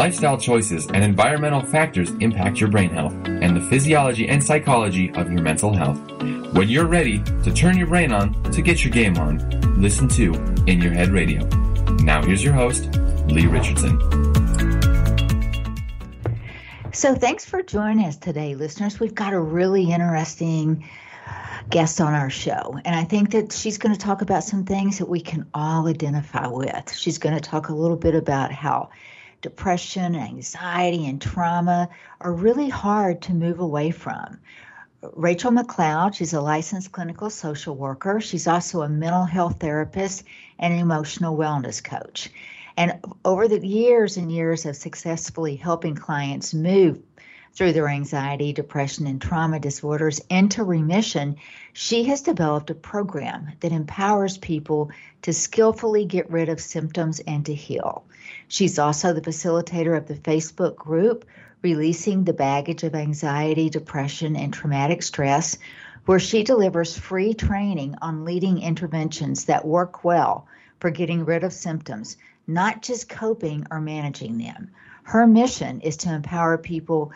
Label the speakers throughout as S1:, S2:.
S1: lifestyle choices, and environmental factors impact your brain health and the physiology and psychology of your mental health. When you're ready to turn your brain on to get your game on, listen to In Your Head Radio. Now, here's your host, Lee Richardson.
S2: So, thanks for joining us today, listeners. We've got a really interesting guest on our show. And I think that she's going to talk about some things that we can all identify with. She's going to talk a little bit about how depression, anxiety, and trauma are really hard to move away from. Rachel McLeod, she's a licensed clinical social worker. She's also a mental health therapist and an emotional wellness coach. And over the years and years of successfully helping clients move through their anxiety, depression, and trauma disorders into remission, she has developed a program that empowers people to skillfully get rid of symptoms and to heal. She's also the facilitator of the Facebook group Releasing the Baggage of Anxiety, Depression, and Traumatic Stress, where she delivers free training on leading interventions that work well for getting rid of symptoms, not just coping or managing them. Her mission is to empower people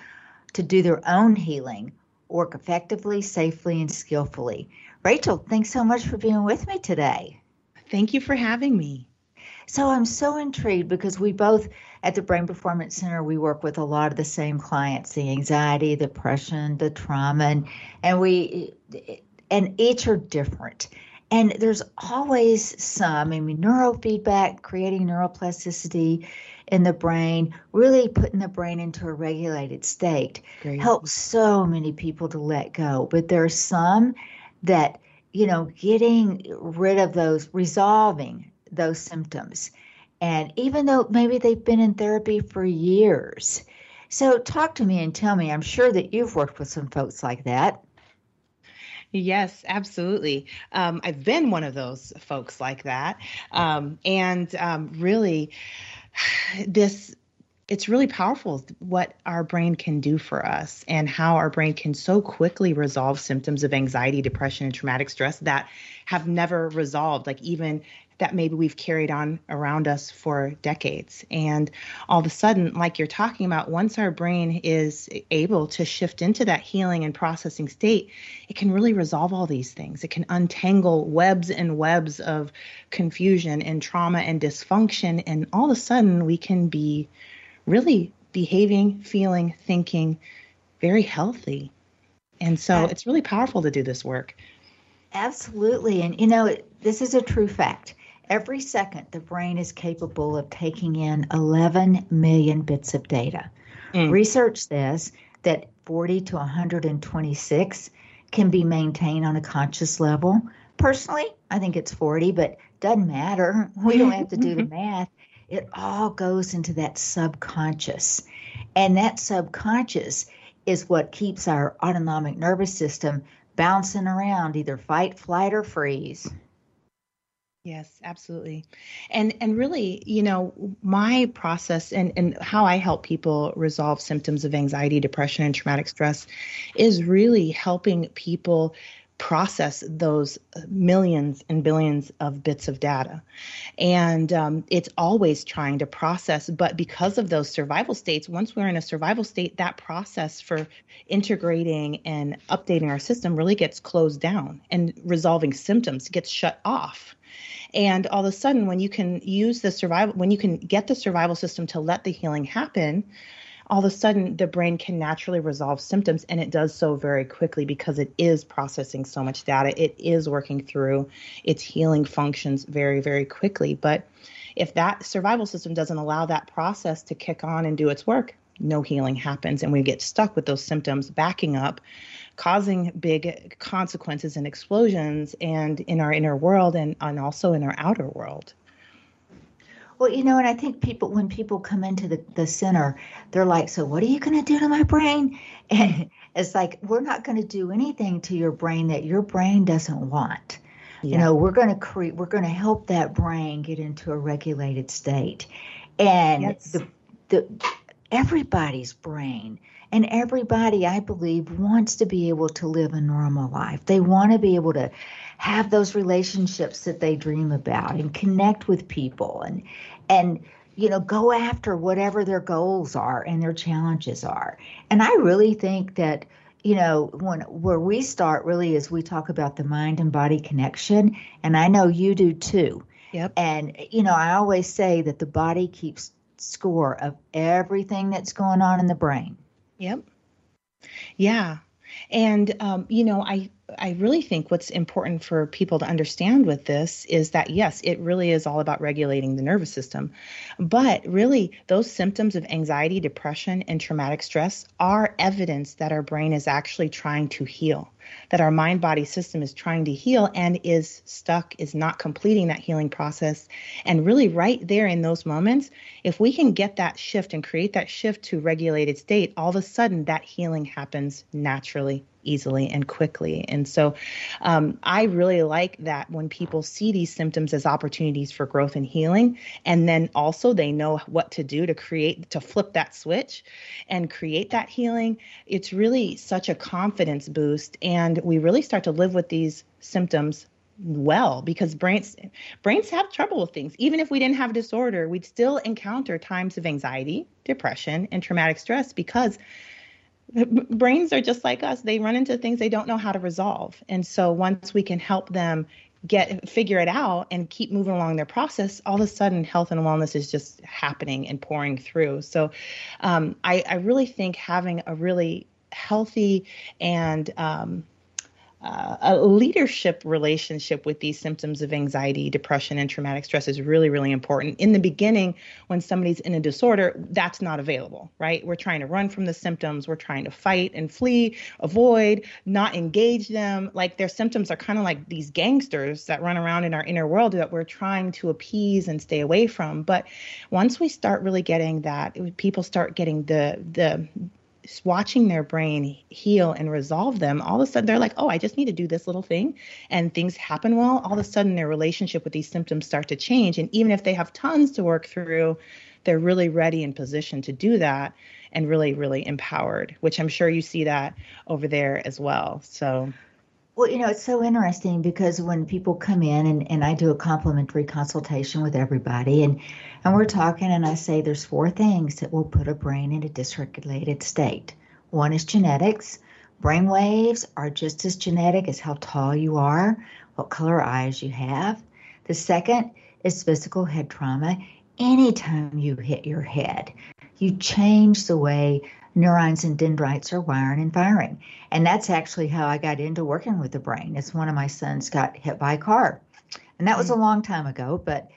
S2: to do their own healing, work effectively, safely, and skillfully. Rachel, thanks so much for being with me today.
S3: Thank you for having me.
S2: So I'm so intrigued because we both at the Brain Performance Center we work with a lot of the same clients, the anxiety, the depression, the trauma, and, and we and each are different. And there's always some, I mean, neurofeedback, creating neuroplasticity in the brain, really putting the brain into a regulated state Great. helps so many people to let go. But there are some that, you know, getting rid of those, resolving those symptoms. And even though maybe they've been in therapy for years. So, talk to me and tell me. I'm sure that you've worked with some folks like that.
S3: Yes, absolutely. Um, I've been one of those folks like that. Um, and um, really, this it's really powerful what our brain can do for us and how our brain can so quickly resolve symptoms of anxiety, depression, and traumatic stress that have never resolved, like even that maybe we've carried on around us for decades. And all of a sudden, like you're talking about, once our brain is able to shift into that healing and processing state, it can really resolve all these things. It can untangle webs and webs of confusion and trauma and dysfunction. And all of a sudden, we can be really behaving, feeling, thinking very healthy. And so it's really powerful to do this work.
S2: Absolutely. And you know, this is a true fact. Every second, the brain is capable of taking in 11 million bits of data. Mm. Research says that 40 to 126 can be maintained on a conscious level. Personally, I think it's 40, but doesn't matter. We don't have to do the math. It all goes into that subconscious. And that subconscious is what keeps our autonomic nervous system bouncing around, either fight, flight, or freeze.
S3: Yes, absolutely. And and really, you know, my process and and how I help people resolve symptoms of anxiety, depression and traumatic stress is really helping people process those millions and billions of bits of data. And um, it's always trying to process, but because of those survival states, once we're in a survival state, that process for integrating and updating our system really gets closed down and resolving symptoms gets shut off. And all of a sudden, when you can use the survival, when you can get the survival system to let the healing happen, all of a sudden the brain can naturally resolve symptoms and it does so very quickly because it is processing so much data. It is working through its healing functions very, very quickly. But if that survival system doesn't allow that process to kick on and do its work, no healing happens and we get stuck with those symptoms backing up causing big consequences and explosions and in our inner world and, and also in our outer world.
S2: Well, you know, and I think people, when people come into the, the center, they're like, So, what are you going to do to my brain? And it's like, We're not going to do anything to your brain that your brain doesn't want. Yeah. You know, we're going to create, we're going to help that brain get into a regulated state. And yes. the, the, everybody's brain and everybody, I believe, wants to be able to live a normal life. They want to be able to have those relationships that they dream about and connect with people and and you know, go after whatever their goals are and their challenges are. And I really think that, you know, when where we start really is we talk about the mind and body connection, and I know you do too.
S3: Yep.
S2: And you know, I always say that the body keeps score of everything that's going on in the brain.
S3: Yep. Yeah. And um, you know, I I really think what's important for people to understand with this is that yes, it really is all about regulating the nervous system. But really, those symptoms of anxiety, depression, and traumatic stress are evidence that our brain is actually trying to heal that our mind body system is trying to heal and is stuck, is not completing that healing process. And really, right there in those moments, if we can get that shift and create that shift to regulated state, all of a sudden that healing happens naturally easily and quickly. And so um, I really like that when people see these symptoms as opportunities for growth and healing, and then also they know what to do to create, to flip that switch and create that healing. It's really such a confidence boost. And we really start to live with these symptoms well because brains brains have trouble with things even if we didn't have disorder we'd still encounter times of anxiety depression and traumatic stress because brains are just like us. They run into things they don't know how to resolve. And so once we can help them get figure it out and keep moving along their process all of a sudden health and wellness is just happening and pouring through. So um, I, I, really think having a really healthy and um, uh, a leadership relationship with these symptoms of anxiety, depression, and traumatic stress is really, really important. In the beginning, when somebody's in a disorder, that's not available, right? We're trying to run from the symptoms, we're trying to fight and flee, avoid, not engage them. Like their symptoms are kind of like these gangsters that run around in our inner world that we're trying to appease and stay away from. But once we start really getting that, people start getting the the watching their brain heal and resolve them, all of a sudden they're like, oh, I just need to do this little thing. And things happen well. All of a sudden their relationship with these symptoms start to change. And even if they have tons to work through, they're really ready and positioned to do that and really, really empowered, which I'm sure you see that over there as well. So
S2: well, you know, it's so interesting because when people come in and, and I do a complimentary consultation with everybody and and we're talking and I say there's four things that will put a brain in a dysregulated state. One is genetics. Brain waves are just as genetic as how tall you are, what color eyes you have. The second is physical head trauma. Anytime you hit your head, you change the way neurons and dendrites are wiring and firing. And that's actually how I got into working with the brain. It's one of my sons got hit by a car. And that was a mm. long time ago, but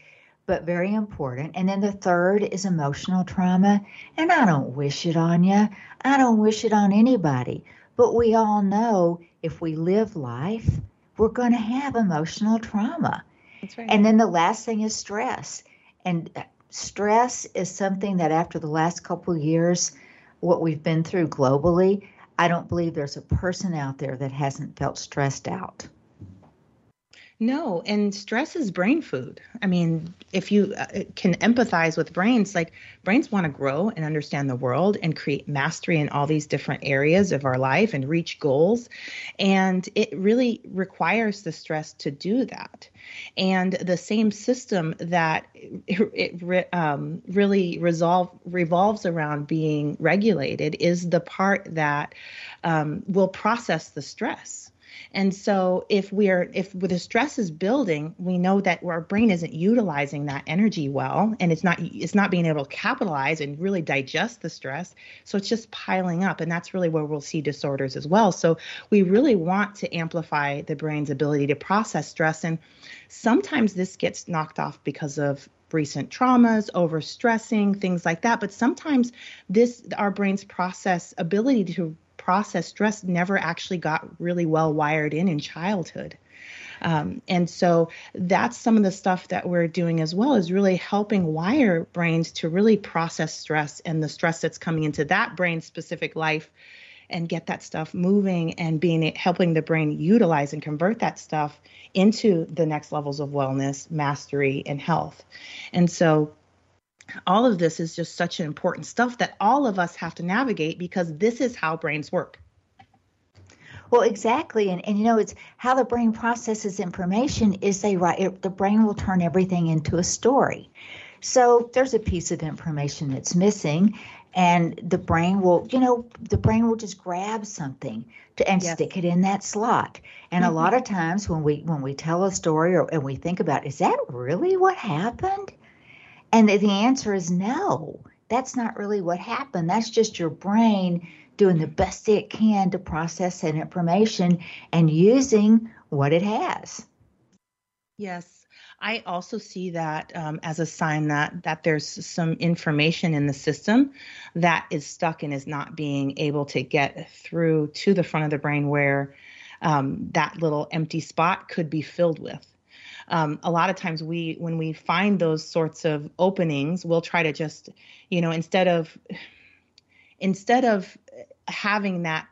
S2: but very important. And then the third is emotional trauma. And I don't wish it on you. I don't wish it on anybody. But we all know if we live life, we're going to have emotional trauma.
S3: That's right.
S2: And then the last thing is stress. And stress is something that after the last couple of years, what we've been through globally, I don't believe there's a person out there that hasn't felt stressed out.
S3: No, and stress is brain food. I mean, if you uh, can empathize with brains, like brains want to grow and understand the world and create mastery in all these different areas of our life and reach goals. And it really requires the stress to do that. And the same system that it, it um, really resolve revolves around being regulated is the part that um, will process the stress and so if we're if the stress is building, we know that our brain isn't utilizing that energy well and it's not it's not being able to capitalize and really digest the stress. So it's just piling up and that's really where we'll see disorders as well. So we really want to amplify the brain's ability to process stress and sometimes this gets knocked off because of recent traumas, overstressing, things like that. But sometimes this our brain's process ability to process stress never actually got really well wired in in childhood. Um, and so that's some of the stuff that we're doing as well is really helping wire brains to really process stress and the stress that's coming into that brain specific life and get that stuff moving and being helping the brain utilize and convert that stuff into the next levels of wellness, mastery, and health. And so all of this is just such an important stuff that all of us have to navigate because this is how brains work.
S2: Well, exactly, and and you know it's how the brain processes information is they write it, the brain will turn everything into a story. So there's a piece of information that's missing, and the brain will, you know, the brain will just grab something to, and yes. stick it in that slot. And mm-hmm. a lot of times when we when we tell a story or and we think about, is that really what happened? And the, the answer is no. That's not really what happened. That's just your brain doing the best it can to process that information and using what it has.
S3: Yes. I also see that um, as a sign that that there's some information in the system that is stuck and is not being able to get through to the front of the brain where um, that little empty spot could be filled with. Um, a lot of times we when we find those sorts of openings, we'll try to just you know instead of instead of having that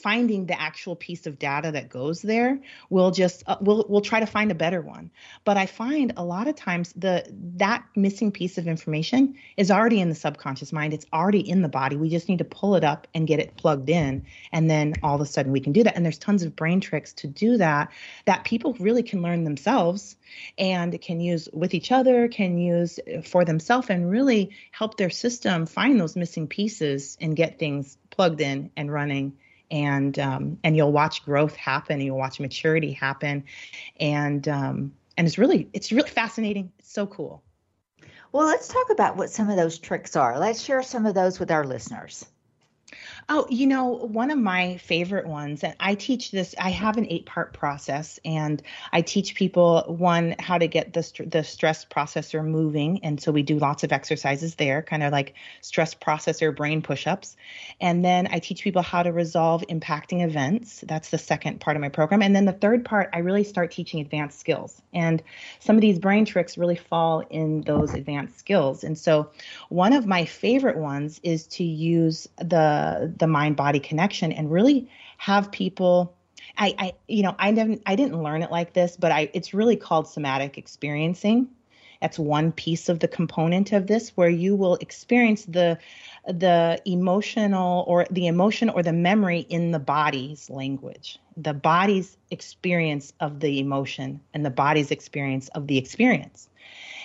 S3: finding the actual piece of data that goes there we'll just uh, we'll we'll try to find a better one. But i find a lot of times the that missing piece of information is already in the subconscious mind. It's already in the body. We just need to pull it up and get it plugged in. And then all of a sudden we can do that. And there's tons of brain tricks to do that that people really can learn themselves and can use with each other can use for themselves and really help their system find those missing pieces and get things plugged in and running and um, and you'll watch growth happen you'll watch maturity happen. And um, and it's really it's really fascinating. It's so cool.
S2: Well let's talk about what some of those tricks are. Let's share some of those with our listeners
S3: Oh, you know, one of my favorite ones, and I teach this, I have an eight part process, and I teach people one, how to get the, the stress processor moving. And so we do lots of exercises there, kind of like stress processor brain push ups. And then I teach people how to resolve impacting events. That's the second part of my program. And then the third part, I really start teaching advanced skills. And some of these brain tricks really fall in those advanced skills. And so one of my favorite ones is to use the the mind body connection and really have people I, I you know I didn't I didn't learn it like this, but I it's really called somatic experiencing. That's one piece of the component of this where you will experience the the emotional or the emotion or the memory in the body's language, the body's experience of the emotion and the body's experience of the experience.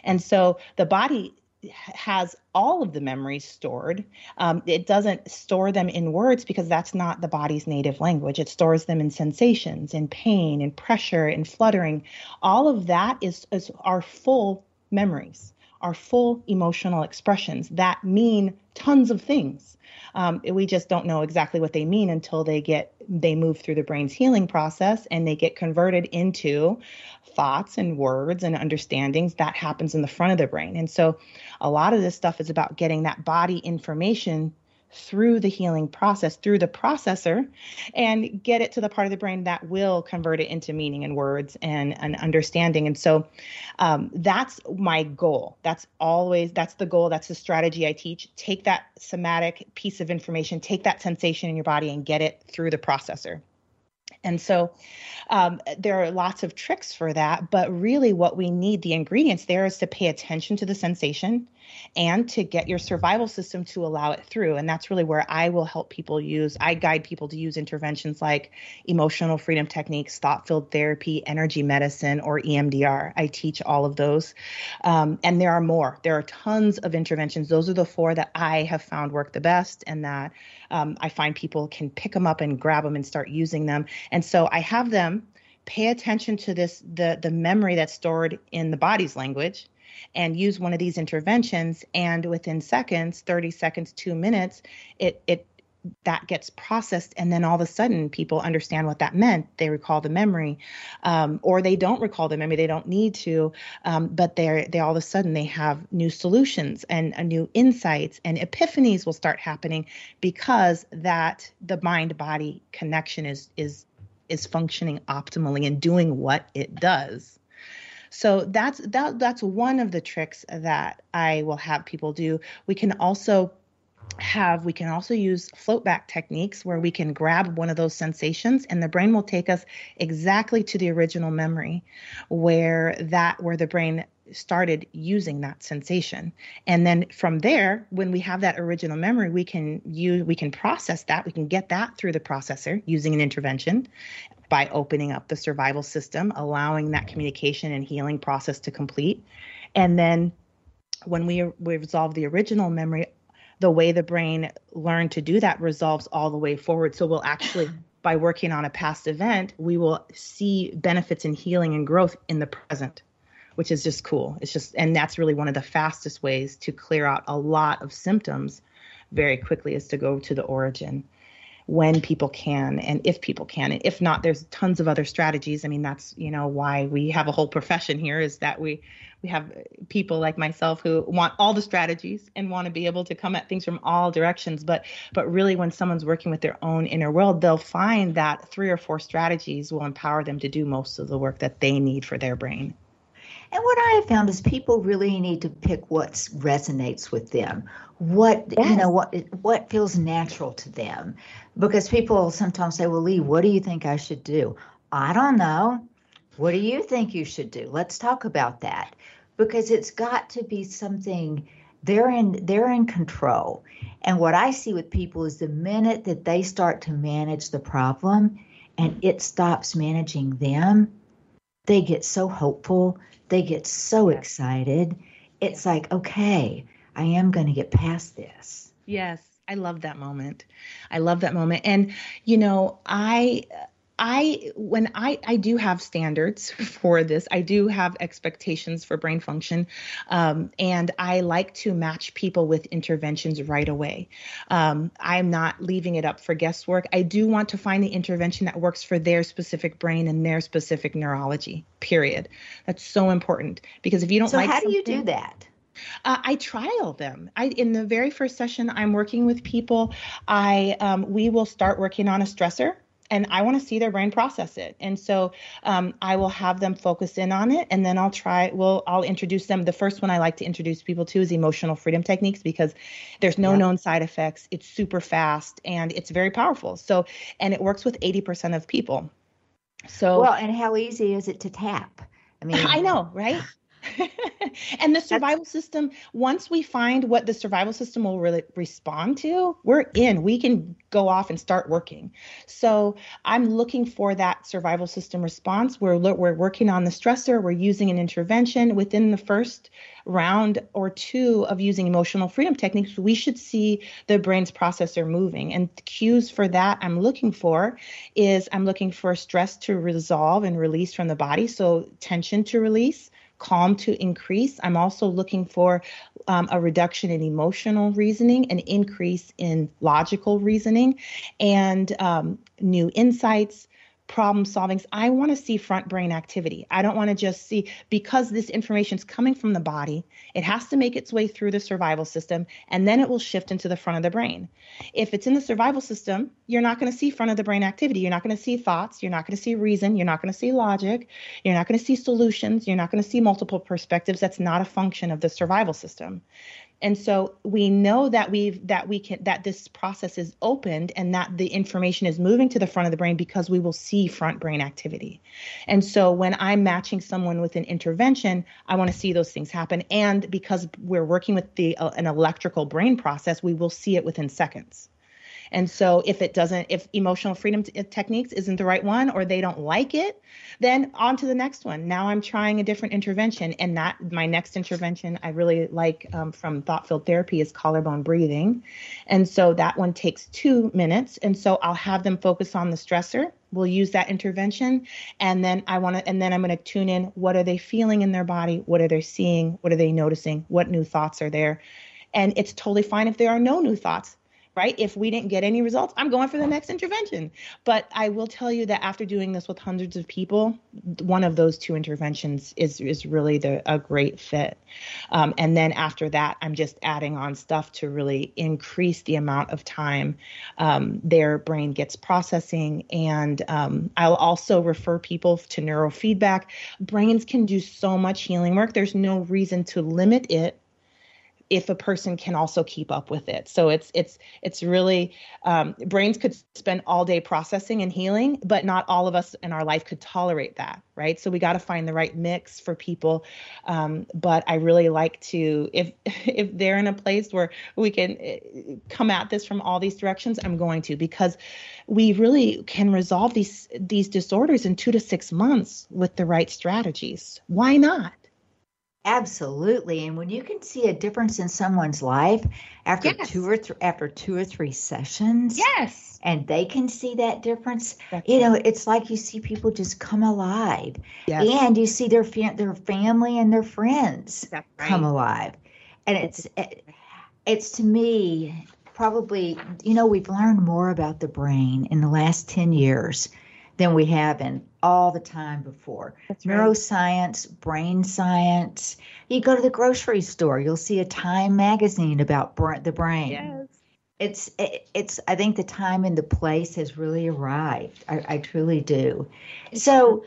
S3: And so the body has all of the memories stored. Um, it doesn't store them in words because that's not the body's native language. It stores them in sensations, in pain, in pressure, in fluttering. All of that is, is our full memories, our full emotional expressions that mean tons of things. Um, we just don't know exactly what they mean until they get they move through the brain's healing process and they get converted into thoughts and words and understandings that happens in the front of the brain. And so a lot of this stuff is about getting that body information through the healing process, through the processor, and get it to the part of the brain that will convert it into meaning and words and, and understanding. And so um, that's my goal. That's always, that's the goal. That's the strategy I teach. Take that somatic piece of information, take that sensation in your body and get it through the processor. And so um, there are lots of tricks for that, but really what we need, the ingredients there is to pay attention to the sensation and to get your survival system to allow it through. And that's really where I will help people use, I guide people to use interventions like emotional freedom techniques, thought field therapy, energy medicine, or EMDR. I teach all of those. Um, and there are more. There are tons of interventions. Those are the four that I have found work the best and that um, I find people can pick them up and grab them and start using them. And so I have them pay attention to this the the memory that's stored in the body's language and use one of these interventions and within seconds 30 seconds 2 minutes it it that gets processed and then all of a sudden people understand what that meant. They recall the memory um, or they don't recall the memory they don't need to um, but they're they all of a sudden they have new solutions and uh, new insights and epiphanies will start happening because that the mind body connection is is is functioning optimally and doing what it does so that's that that's one of the tricks that I will have people do. We can also have we can also use float back techniques where we can grab one of those sensations and the brain will take us exactly to the original memory where that where the brain started using that sensation and then from there when we have that original memory we can use we can process that we can get that through the processor using an intervention by opening up the survival system, allowing that communication and healing process to complete. And then when we, we resolve the original memory, the way the brain learned to do that resolves all the way forward. So we'll actually, by working on a past event, we will see benefits in healing and growth in the present, which is just cool. It's just, and that's really one of the fastest ways to clear out a lot of symptoms very quickly is to go to the origin when people can and if people can. And if not there's tons of other strategies. I mean that's you know why we have a whole profession here is that we we have people like myself who want all the strategies and want to be able to come at things from all directions. But but really when someone's working with their own inner world they'll find that three or four strategies will empower them to do most of the work that they need for their brain
S2: and what I have found is people really need to pick what resonates with them, what yes. you know, what what feels natural to them, because people sometimes say, "Well, Lee, what do you think I should do?" I don't know. What do you think you should do? Let's talk about that, because it's got to be something they're in they're in control. And what I see with people is the minute that they start to manage the problem, and it stops managing them, they get so hopeful they get so excited. It's like, okay, I am going to get past this.
S3: Yes, I love that moment. I love that moment. And, you know, I I when I I do have standards for this. I do have expectations for brain function, um, and I like to match people with interventions right away. Um, I'm not leaving it up for guesswork. I do want to find the intervention that works for their specific brain and their specific neurology. Period. That's so important because if you don't
S2: so
S3: like,
S2: how do you do that?
S3: Uh, I trial them. I in the very first session I'm working with people, I um, we will start working on a stressor and I want to see their brain process it. And so um, I will have them focus in on it, and then I'll try. Well, I'll introduce them. The first one I like to introduce people to is emotional freedom techniques because there's no yeah. known side effects. It's super fast and it's very powerful. So and it works with 80% of people. So
S2: well, and how easy is it to tap?
S3: I mean, I know, right? And the survival That's, system, once we find what the survival system will really respond to, we're in. We can go off and start working. So I'm looking for that survival system response. We're we're working on the stressor. We're using an intervention within the first round or two of using emotional freedom techniques. We should see the brain's processor moving. And cues for that I'm looking for is I'm looking for stress to resolve and release from the body. So tension to release calm to increase. I'm also looking for um, a reduction in emotional reasoning, an increase in logical reasoning, and um, new insights, problem solving. I want to see front brain activity. I don't want to just see because this information is coming from the body, it has to make its way through the survival system and then it will shift into the front of the brain. If it's in the survival system, you're not going to see front of the brain activity. You're not going to see thoughts, you're not going to see reason, you're not going to see logic, you're not going to see solutions, you're not going to see multiple perspectives. That's not a function of the survival system and so we know that we've that we can that this process is opened and that the information is moving to the front of the brain because we will see front brain activity. And so when i'm matching someone with an intervention i want to see those things happen. And because we're working with the uh, an electrical brain process we will see it within seconds and so if it doesn't, if emotional freedom t- uh, techniques isn't the right one or they don't like it, then on to the next one. Now I'm trying a different intervention. And that my next intervention I really like um, from thought field therapy is collarbone breathing. And so that one takes two minutes. And so I'll have them focus on the stressor we'll use that intervention and then i want to and then i'm going to tune in what are they feeling in their body what are they seeing what are they noticing what new thoughts are there and it's totally fine if there are no new thoughts right? If we didn't get any results, I'm going for the next intervention. But I will tell you that after doing this with hundreds of people, one of those two interventions is is really the a great fit. Um, and then after that, I'm just adding on stuff to really increase the amount of time um, their brain gets processing. And um, I'll also refer people to neurofeedback. Brains can do so much healing work. There's no reason to limit it if a person can also keep up with it. So it's it's it's really um, brains could spend all day processing and healing, but not all of us in our life could tolerate that, right? So we got to find the right mix for people. Um, but I really like to if if they're in a place where we can eh, come at this from all these directions, I'm going to because we really can resolve these these disorders in two to six months with the right strategies. Why not?
S2: Absolutely. And when you can see a difference in someone's life after
S3: Yes.
S2: two or th- after two or three sessions,
S3: Yes.
S2: and they can see that difference,
S3: That's
S2: you know,
S3: right.
S2: it's like you see people just come alive,
S3: Yes.
S2: and you see their fa- their family and their friends
S3: That's
S2: come alive, and it's it, it's to me probably you know we've learned more about the brain in the last ten years than we have in all the time before
S3: That's right.
S2: neuroscience, brain science. You go to the grocery store, you'll see a Time magazine about the brain.
S3: Yes.
S2: It's it, it's. I think the time and the place has really arrived. I, I truly do. So,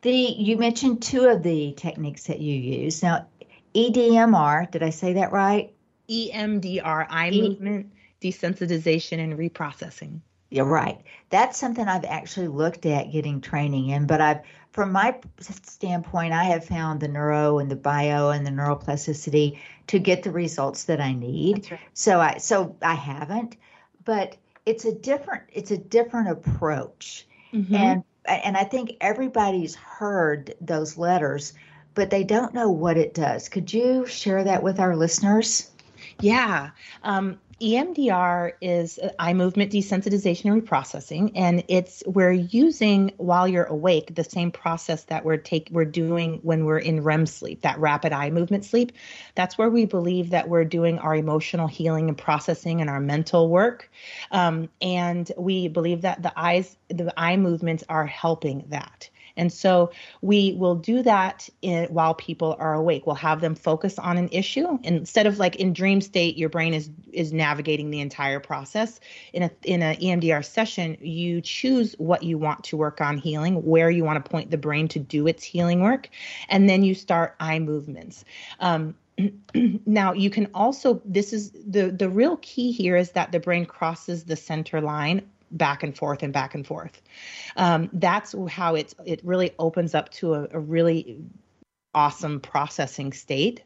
S2: the you mentioned two of the techniques that you use now. EDMR, did I say that right?
S3: EMDR, eye
S2: E-
S3: movement desensitization and reprocessing.
S2: You're right. That's something I've actually looked at getting training in, but I've, from my standpoint, I have found the neuro and the bio and the neuroplasticity to get the results that I need.
S3: right.
S2: So I, so I haven't, but it's a different, it's a different approach,
S3: Mm-hmm.
S2: and and I think everybody's heard those letters, but they don't know what it does. Could you share that with our listeners?
S3: Yeah. Um, EMDR is eye movement desensitization and reprocessing, and it's we're using while you're awake the same process that we're take we're doing when we're in REM sleep, that rapid eye movement sleep. That's where we believe that we're doing our emotional healing and processing and our mental work, um, and we believe that the eyes the eye movements are helping that. And so we will do that in, while people are awake. We'll have them focus on an issue instead of like in dream state, your brain is is navigating the entire process. In a in a EMDR session, you choose what you want to work on healing, where you want to point the brain to do its healing work, and then you start eye movements. Um, now you can also this is the the real key here is that the brain crosses the center line back and forth and back and forth. Um, that's how it's it really opens up to a, a really awesome processing state.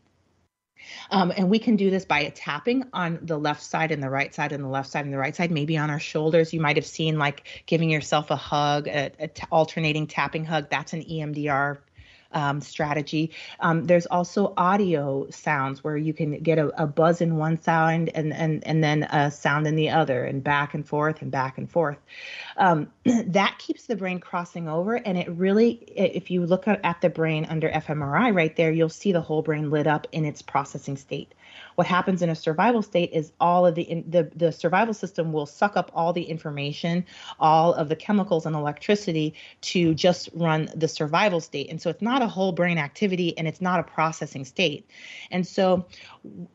S3: Um, and we can do this by tapping on the left side and the right side and the left side and the right side maybe on our shoulders. You might have seen like giving yourself a hug a, a t- alternating tapping hug. That's an emdr um, strategy. Um, there's also audio sounds where you can get a, a buzz in one sound and, and, and then a sound in the other, and back and forth and back and forth. Um, that keeps the brain crossing over. And it really, if you look at, at the brain under fMRI right there, you'll see the whole brain lit up in its processing state. What happens in a survival state is all of the in, the the survival system will suck up all the information, all of the chemicals and electricity to just run the survival state. And so it's not a whole brain activity and it's not a processing state. And so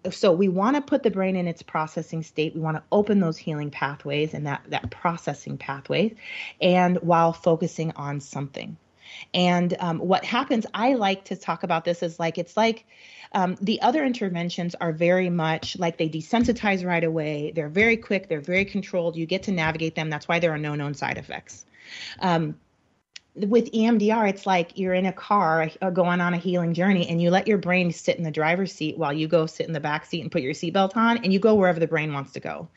S3: so we want to put the brain in its processing state. We want to open those healing pathways and that that processing pathways and while focusing on something. And um, what happens, I like to talk about this as like it's like um, the other interventions are very much like they desensitize right away. They're very quick, they're very controlled. You get to navigate them. That's why there are no known side effects. Um, with EMDR, it's like you're in a car uh, going on a healing journey and you let your brain sit in the driver's seat while you go sit in the back seat and put your seatbelt on and you go wherever the brain wants to go.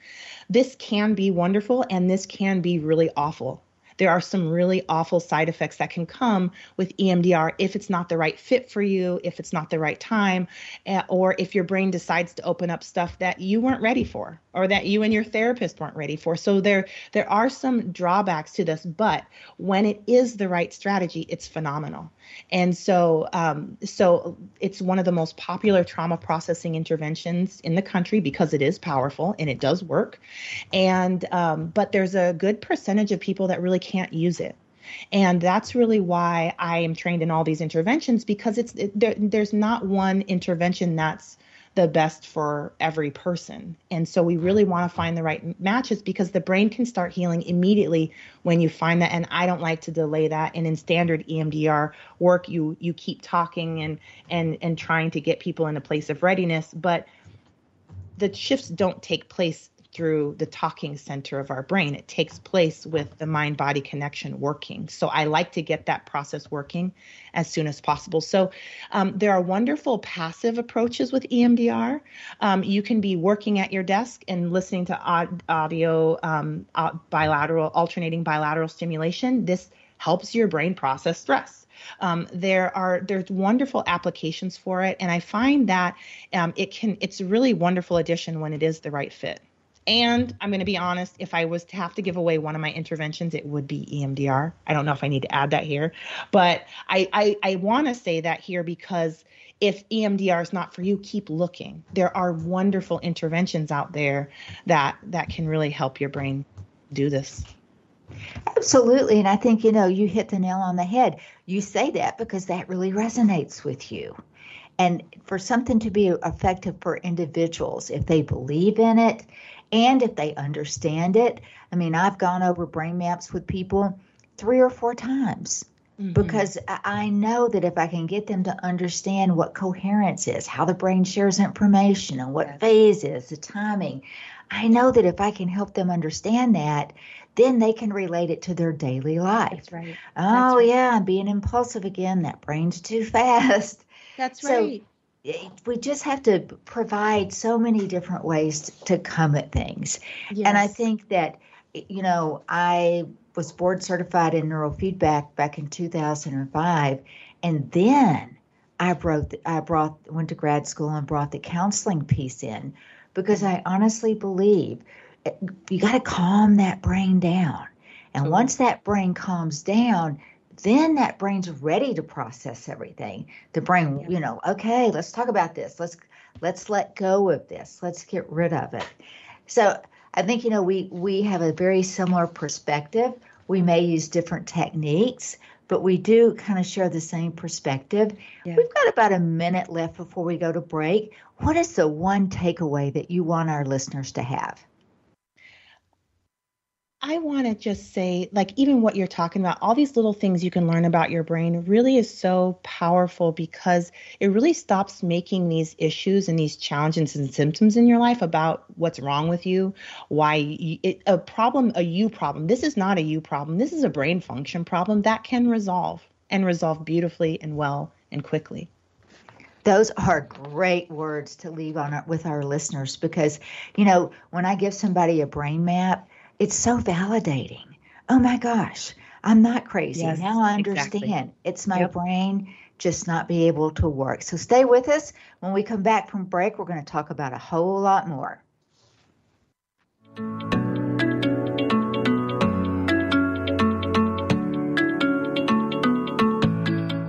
S3: This can be wonderful and this can be really awful there are some really awful side effects that can come with EMDR if it's not the right fit for you, if it's not the right time, uh, or if your brain decides to open up stuff that you weren't ready for or that you and your therapist weren't ready for. So there there are some drawbacks to this, but when it is the right strategy, it's phenomenal. And so um, so it's one of the most popular trauma processing interventions in the country because it is powerful and it does work. And um, but there's a good percentage of people that really can't use it. And that's really why I am trained in all these interventions because it's it, there, there's not one intervention that's the best for every person. And so we really want to find the right matches because the brain can start healing immediately when you find that and I don't like to delay that and in standard EMDR work you you keep talking and and and trying to get people in a place of readiness but the shifts don't take place through the talking center of our brain. It takes place with the mind body connection working. So I like to get that process working as soon as possible. So um, there are wonderful passive approaches with EMDR. Um, you can be working at your desk and listening to aud- audio um, bilateral, alternating bilateral stimulation. This helps your brain process stress. Um, there are there's wonderful applications for it, and I find that um, it can it's a really wonderful addition when it is the right fit. And I'm going to be honest, if I was to have to give away one of my interventions, it would be EMDR. I don't know if I need to add that here, but I I, I want to say that here because if EMDR is not for you, keep looking. There are wonderful interventions out there that that can really help your brain do this.
S2: Absolutely. And I think, you know, you hit the nail on the head. You say that because that really resonates with you. And for something to be effective for individuals, if they believe in it and if they understand it, I mean, I've gone over brain maps with people three or four times mm-hmm. because I know that if I can get them to understand what coherence is, how the brain shares information, and what yes. phase is, the timing, I know that if I can help them understand that, then they can relate it to their daily life.
S3: That's right.
S2: Oh,
S3: That's right.
S2: yeah, I'm being impulsive again. That brain's too fast.
S3: That's so, right.
S2: We just have to provide so many different ways to come at things.
S3: Yes.
S2: And I think that, you know, I was board certified in neurofeedback back in 2005. And then I brought, I brought, went to grad school and brought the counseling piece in because I honestly believe eh, you got to calm that brain down. And once that brain calms down, then that brain's ready to process everything. The brain, yeah. you know, okay, let's talk about this. Let's let's let go of this. Let's get rid of it. So I think you know we we have a very similar perspective. We may use different techniques, but we do kind of share the same perspective. Yeah. We've got about a minute left before we go to break. What is the one takeaway that you want our listeners to have?
S3: I want to just say, like, even what you're talking about, all these little things you can learn about your brain really is so powerful because it really stops making these issues and these challenges and symptoms in your life about what's wrong with you, why you, it, a problem, a you problem. This is not a you problem. This is a brain function problem that can resolve and resolve beautifully and well and quickly.
S2: Those are great words to leave on with our listeners because, you know, when I give somebody a brain map, it's so validating. Oh my gosh, I'm not crazy. Yes, now I understand. Exactly. It's my yep. brain just not be able to work. So stay with us. When we come back from break, we're going to talk about a whole lot more.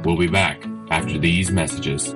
S1: We'll be back after these messages.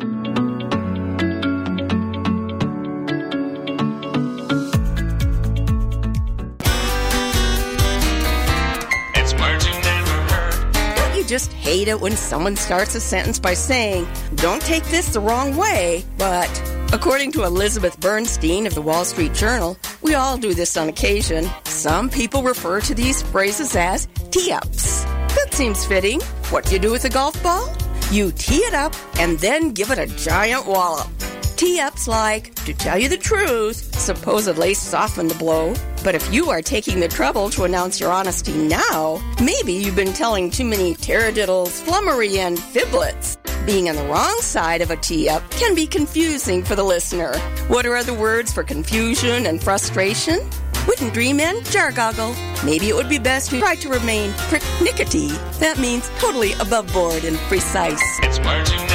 S4: Just hate it when someone starts a sentence by saying, don't take this the wrong way, but according to Elizabeth Bernstein of the Wall Street Journal, we all do this on occasion. Some people refer to these phrases as tee ups. That seems fitting. What do you do with a golf ball? You tee it up and then give it a giant wallop. Tee ups like, to tell you the truth, supposedly soften the blow. But if you are taking the trouble to announce your honesty now, maybe you've been telling too many taradiddles, flummery, and fiblets. Being on the wrong side of a tee up can be confusing for the listener. What are other words for confusion and frustration? Wouldn't dream in jargogle. Maybe it would be best to try to remain pricknickety. That means totally above board and precise. It's marching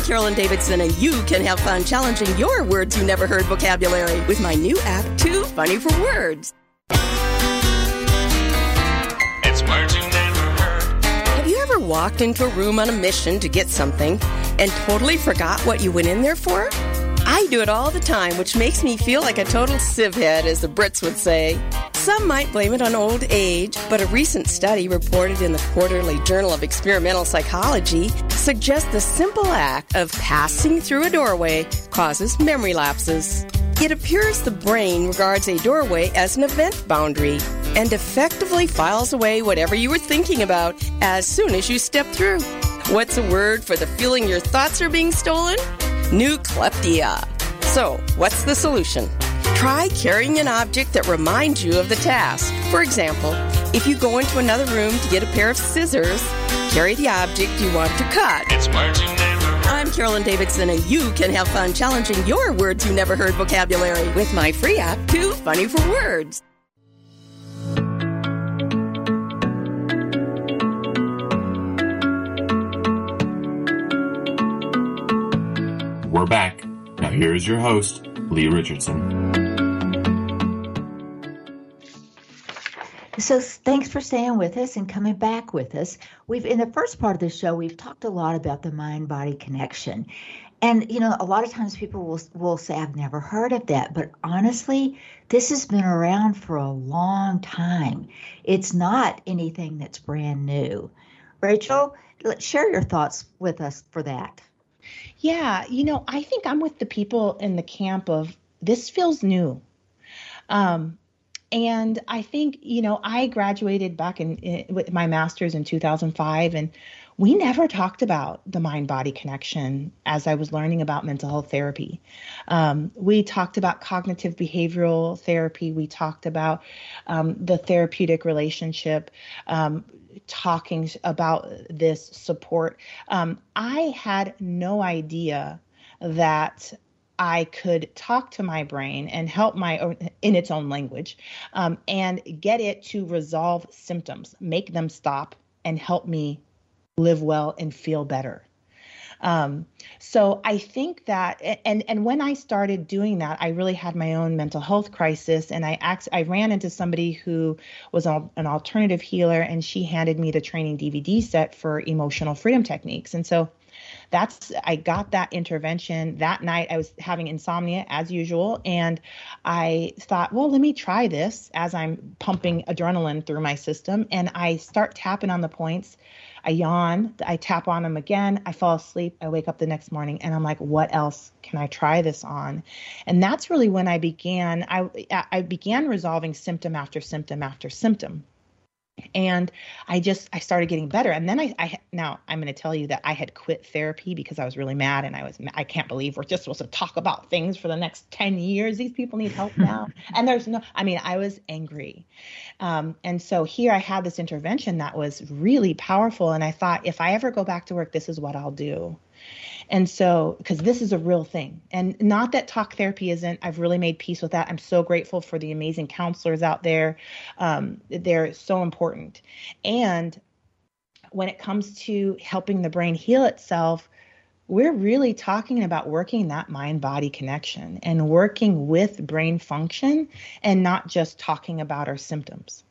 S4: I'm Carolyn Davidson, and you can have fun challenging your words you never heard vocabulary with my new app, Too Funny for Words. It's words you never heard. Have you ever walked into a room on a mission to get something and totally forgot what you went in there for? I do it all the time, which makes me feel like a total sieve head, as the Brits would say. Some might blame it on old age, but a recent study reported in the Quarterly Journal of Experimental Psychology suggests the simple act of passing through a doorway causes memory lapses. It appears the brain regards a doorway as an event boundary and effectively files away whatever you were thinking about as soon as you step through. What's a word for the feeling your thoughts are being stolen? Nucleptia. So, what's the solution? Try carrying an object that reminds you of the task. For example, if you go into another room to get a pair of scissors, carry the object you want to cut. I'm Carolyn Davidson, and you can have fun challenging your words you never heard vocabulary with my free app, Too Funny for Words.
S1: We're back. Now, here's your host, Lee Richardson.
S2: So thanks for staying with us and coming back with us. We've in the first part of the show we've talked a lot about the mind body connection. And you know, a lot of times people will will say I've never heard of that, but honestly, this has been around for a long time. It's not anything that's brand new. Rachelle, let's share your thoughts with us for that.
S3: Yeah, you know, I think I'm with the people in the camp of this feels new. Um, and I think, you know, I graduated back in, in with my master's in 2005 and we never talked about the mind body connection as I was learning about mental health therapy. Um, we talked about cognitive behavioral therapy. We talked about um, the therapeutic relationship, um, talking about this support. Um, I had no idea that I could talk to my brain and help my own in its own language um, and get it to resolve symptoms, make them stop, and help me live well and feel better. Um, so I think that, and and when I started doing that, I really had my own mental health crisis, and I act, I ran into somebody who was an alternative healer, and she handed me the training DVD set for emotional freedom techniques, and so that's I got that intervention that night. I was having insomnia as usual, and I thought, well, let me try this as I'm pumping adrenaline through my system, and I start tapping on the points. I yawn, I tap on them again, I fall asleep, I wake up the next morning and I'm like, what else can I try this on? And that's really when I began I I began resolving symptom after symptom after symptom and i just i started getting better. And then i, I now i'm going to tell you that i had quit therapy because i was really mad and i was i can't believe we're just supposed to talk about things for the next 10 years. These people need help now. And there's no i mean i was angry. Um, and so here i had this intervention that was really powerful. And i thought if i ever go back to work this is what i'll do and so, because this is a real thing, and not that talk therapy isn't, I've really made peace with that. I'm so grateful for the amazing counselors out there. Um, they're so important. And when it comes to helping the brain heal itself, we're really talking about working that mind body connection and working with brain function and not just talking about our symptoms.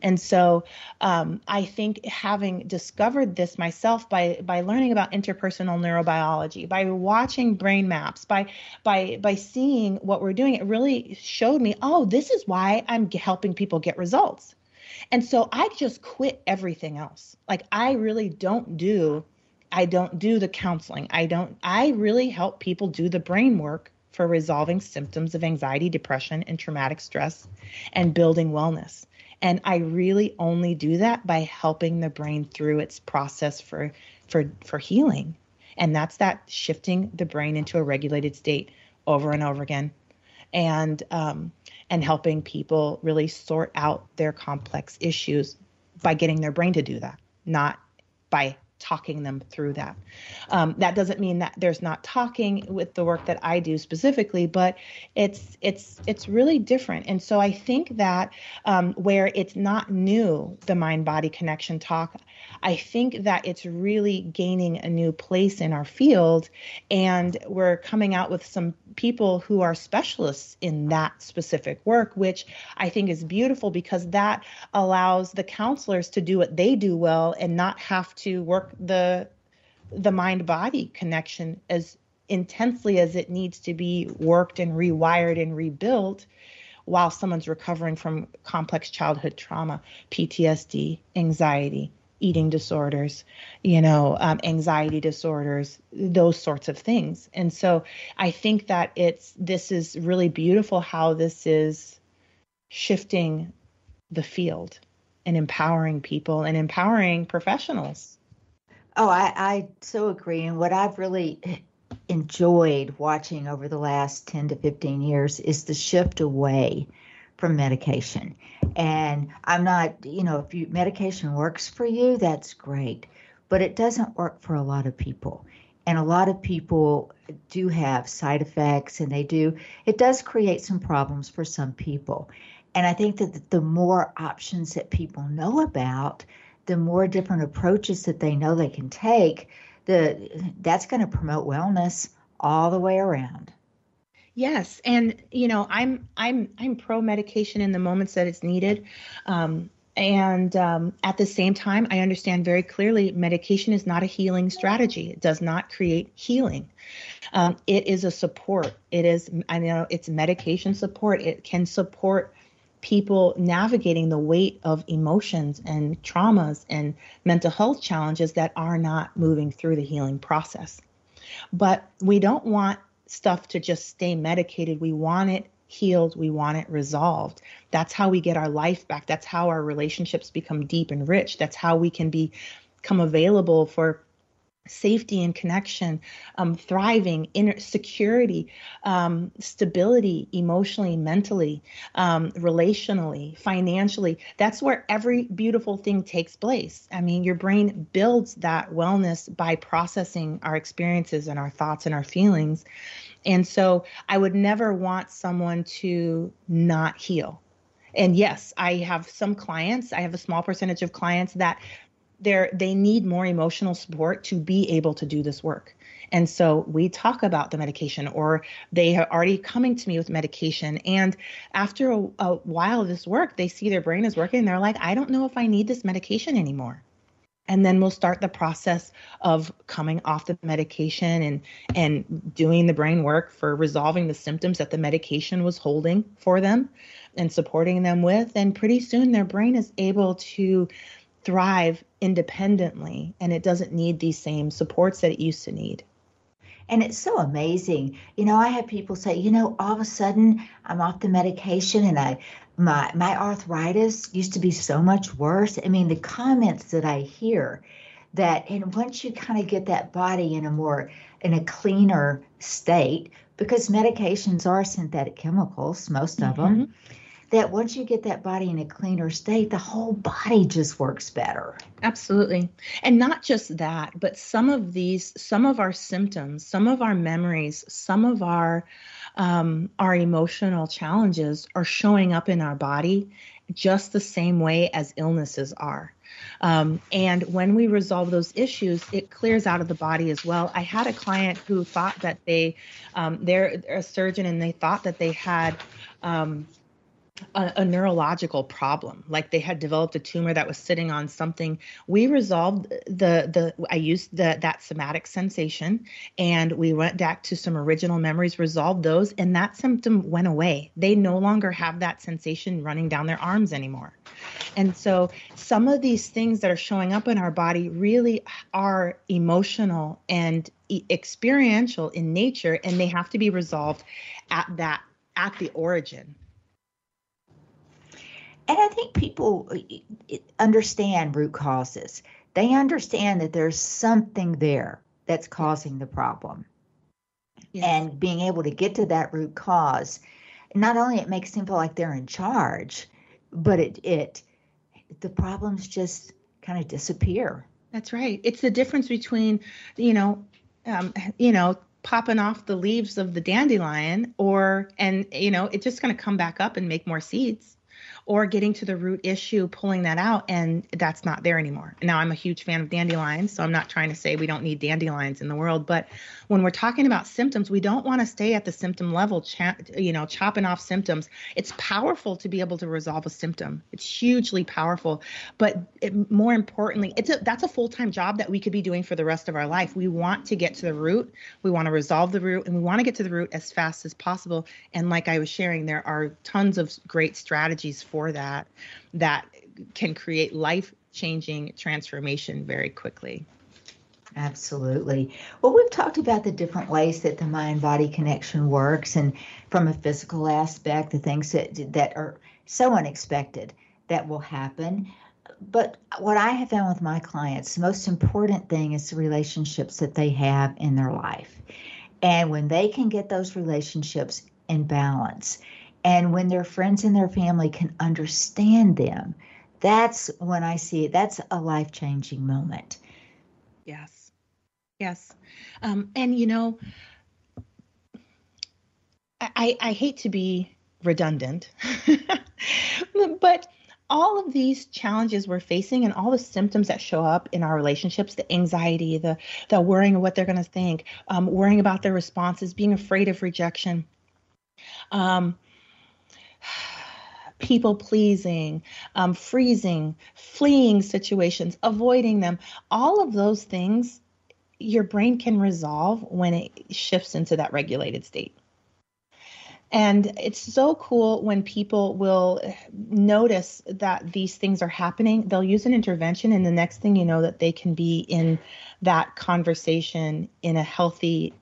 S3: And so um, I think having discovered this myself by by learning about interpersonal neurobiology, by watching brain maps, by by by seeing what we're doing, it really showed me, oh, this is why I'm helping people get results. And so I just quit everything else. Like I really don't do I don't do the counseling. I don't I really help people do the brain work for resolving symptoms of anxiety, depression, and traumatic stress and building wellness. And I really only do that by helping the brain through its process for for for healing. And that's that shifting the brain into a regulated state over and over again. And um, and helping people really sort out their complex issues by getting their brain to do that, not by talking them through that. Um, that doesn't mean that there's not talking with the work that I do specifically, but it's it's it's really different. And so I think that um, where it's not new, the mind body connection talk, I think that it's really gaining a new place in our field, and we're coming out with some people who are specialists in that specific work, which I think is beautiful because that allows the counselors to do what they do well and not have to work the the mind body connection as intensely as it needs to be worked and rewired and rebuilt while someone's recovering from complex childhood trauma, PTSD, anxiety, eating disorders, you know, um, anxiety disorders, those sorts of things. And so I think that it's this is really beautiful how this is shifting the field and empowering people and empowering professionals.
S2: Oh, I, I so agree. And what I've really enjoyed watching over the last 10 to 15 years is the shift away from medication. And I'm not, you know, if you medication works for you, that's great, but it doesn't work for a lot of people. And a lot of people do have side effects and they do it does create some problems for some people. And I think that the more options that people know about, the more different approaches that they know they can take, the that's going to promote wellness all the way around.
S3: Yes, and you know, I'm I'm I'm pro medication in the moments that it's needed. Um, and um, at the same time, I understand very clearly medication is not a healing strategy. It does not create healing. Um, it is a support. It is, I know it's medication support. It can support people navigating the weight of emotions and traumas and mental health challenges that are not moving through the healing process. But we don't want stuff to just stay medicated. We want it healed. We want it resolved. That's how we get our life back. That's how our relationships become deep and rich. That's how we can be, become available for safety and connection, um, thriving, inner security, um, stability, emotionally, mentally, um, relationally, financially. That's where every beautiful thing takes place. I mean, your brain builds that wellness by processing our experiences and our thoughts and our feelings. And so I would never want someone to not heal. And yes, I have some clients, I have a small percentage of clients that they're they need more emotional support to be able to do this work. And so we talk about the medication, or they are already coming to me with medication. And after a, a while of this work, they see their brain is working. They're like, I don't know if I need this medication anymore and then we'll start the process of coming off the medication and and doing the brain work for resolving the symptoms that the medication was holding for them and supporting them with and pretty soon their brain is able to thrive independently and it doesn't need these same supports that it used to need
S2: and it's so amazing. You know, I have people say, you know, all of a sudden I'm off the medication and I my my arthritis used to be so much worse. I mean, the comments that I hear that and once you kind of get that body in a more in a cleaner state because medications are synthetic chemicals, most of mm-hmm. them that once you get that body in a cleaner state, the whole body just works better.
S3: Absolutely. And not just that, but some of these, some of our symptoms, some of our memories, some of our um, our emotional challenges are showing up in our body just the same way as illnesses are. Um, and when we resolve those issues, it clears out of the body as well. I had a client who thought that they, um, they're, a surgeon and they thought that they had um, a, a, neurological problem. Like they had developed a tumor that was sitting on something. We resolved the the i used the that somatic sensation and we went back to some original memories resolved those and that symptom went away. They no longer have that sensation running down their arms anymore. And so some of these things that are showing up in our body really are emotional and experiential in nature and they have to be resolved at that at the origin
S2: and I think people uh, understand root causes. They understand that there's something there that's causing the problem. Yes. And being able to get to that root cause, not only it makes them feel like they're in charge, but it it the problems just kind of disappear.
S3: That's right. It's the difference between, you know, um, you know, popping off the leaves of the dandelion or and you know, it's just going to come back up and make more seeds or getting to the root issue, pulling that out, and that's not there anymore. Now, I'm a huge fan of dandelions, so I'm not trying to say we don't need dandelions in the world, but when we're talking about symptoms, we don't want to stay at the symptom level, cha- you know, chopping off symptoms. It's powerful to be able to resolve a symptom. It's hugely powerful, but it, more importantly, it's a, that's a full-time job that we could be doing for the rest of our life. We want to get to the root, we want to resolve the root, and we want to get to the root as fast as possible. And like I was sharing, there are tons of great strategies for that that can create life changing transformation very quickly.
S2: Absolutely. Well, we've talked about the different ways that the mind body connection works and from a physical aspect, the things that that are so unexpected that will happen. But what I have found with my clients, the most important thing is the relationships that they have in their life. And when they can get those relationships in balance, and when their friends and their family can understand them, that's when I see it. That's a life changing moment.
S3: Yes. Yes. Um, and, you know, I, I hate to be redundant, but all of these challenges we're facing and all the symptoms that show up in our relationships the anxiety the the worrying of what they're going to think um, worrying about their responses being afraid of rejection um, people pleasing, um, freezing, fleeing situations, avoiding them, all of those things your brain can resolve when it shifts into that regulated state. And it's so cool when people will notice that these things are happening. They'll use an intervention, and the next thing you know, that they can be in that conversation in a healthy,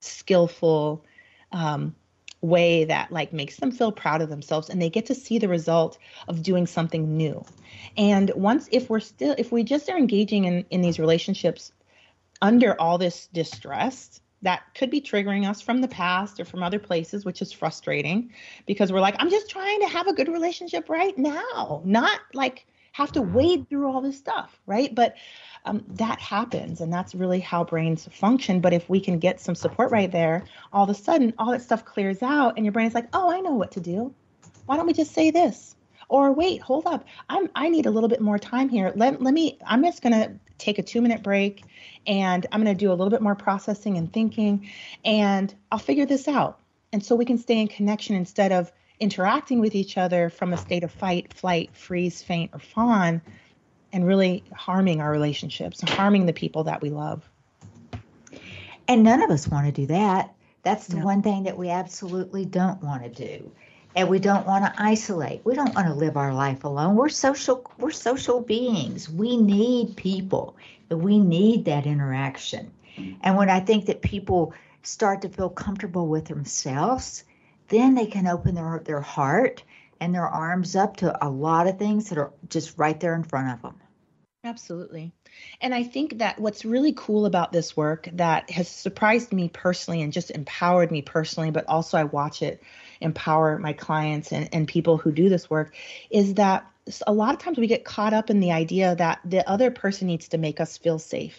S3: skillful um, way that like makes them feel proud of themselves, and they get to see the result of doing something new. And once, if we're still, if we just are engaging in in these relationships under all this distress that could be triggering us from the past or from other places, which is frustrating because we're like, I'm just trying to have a good relationship right now, not like have to wade through all this stuff, right? But um, that happens, and that's really how brains function. But if we can get some support right there, all of a sudden, all that stuff clears out, and your brain is like, oh, I know what to do. Why don't we just say this? Or wait, hold up. I'm I need a little bit more time here. Let, let me I'm just gonna take a two minute break and I'm gonna do a little bit more processing and thinking and I'll figure this out. And so we can stay in connection instead of interacting with each other from a state of fight, flight, freeze, faint, or fawn, and really harming our relationships, harming the people that we love.
S2: And none of us want to do that. That's the no. one thing that we absolutely don't want to do and we don't want to isolate we don't want to live our life alone we're social we're social beings we need people we need that interaction and when i think that people start to feel comfortable with themselves then they can open their their heart and their arms up to a lot of things that are just right there in front of them
S3: Absolutely. And I think that what's really cool about this work that has surprised me personally and just empowered me personally, but also I watch it empower my clients and, and people who do this work is that a lot of times we get caught up in the idea that the other person needs to make us feel safe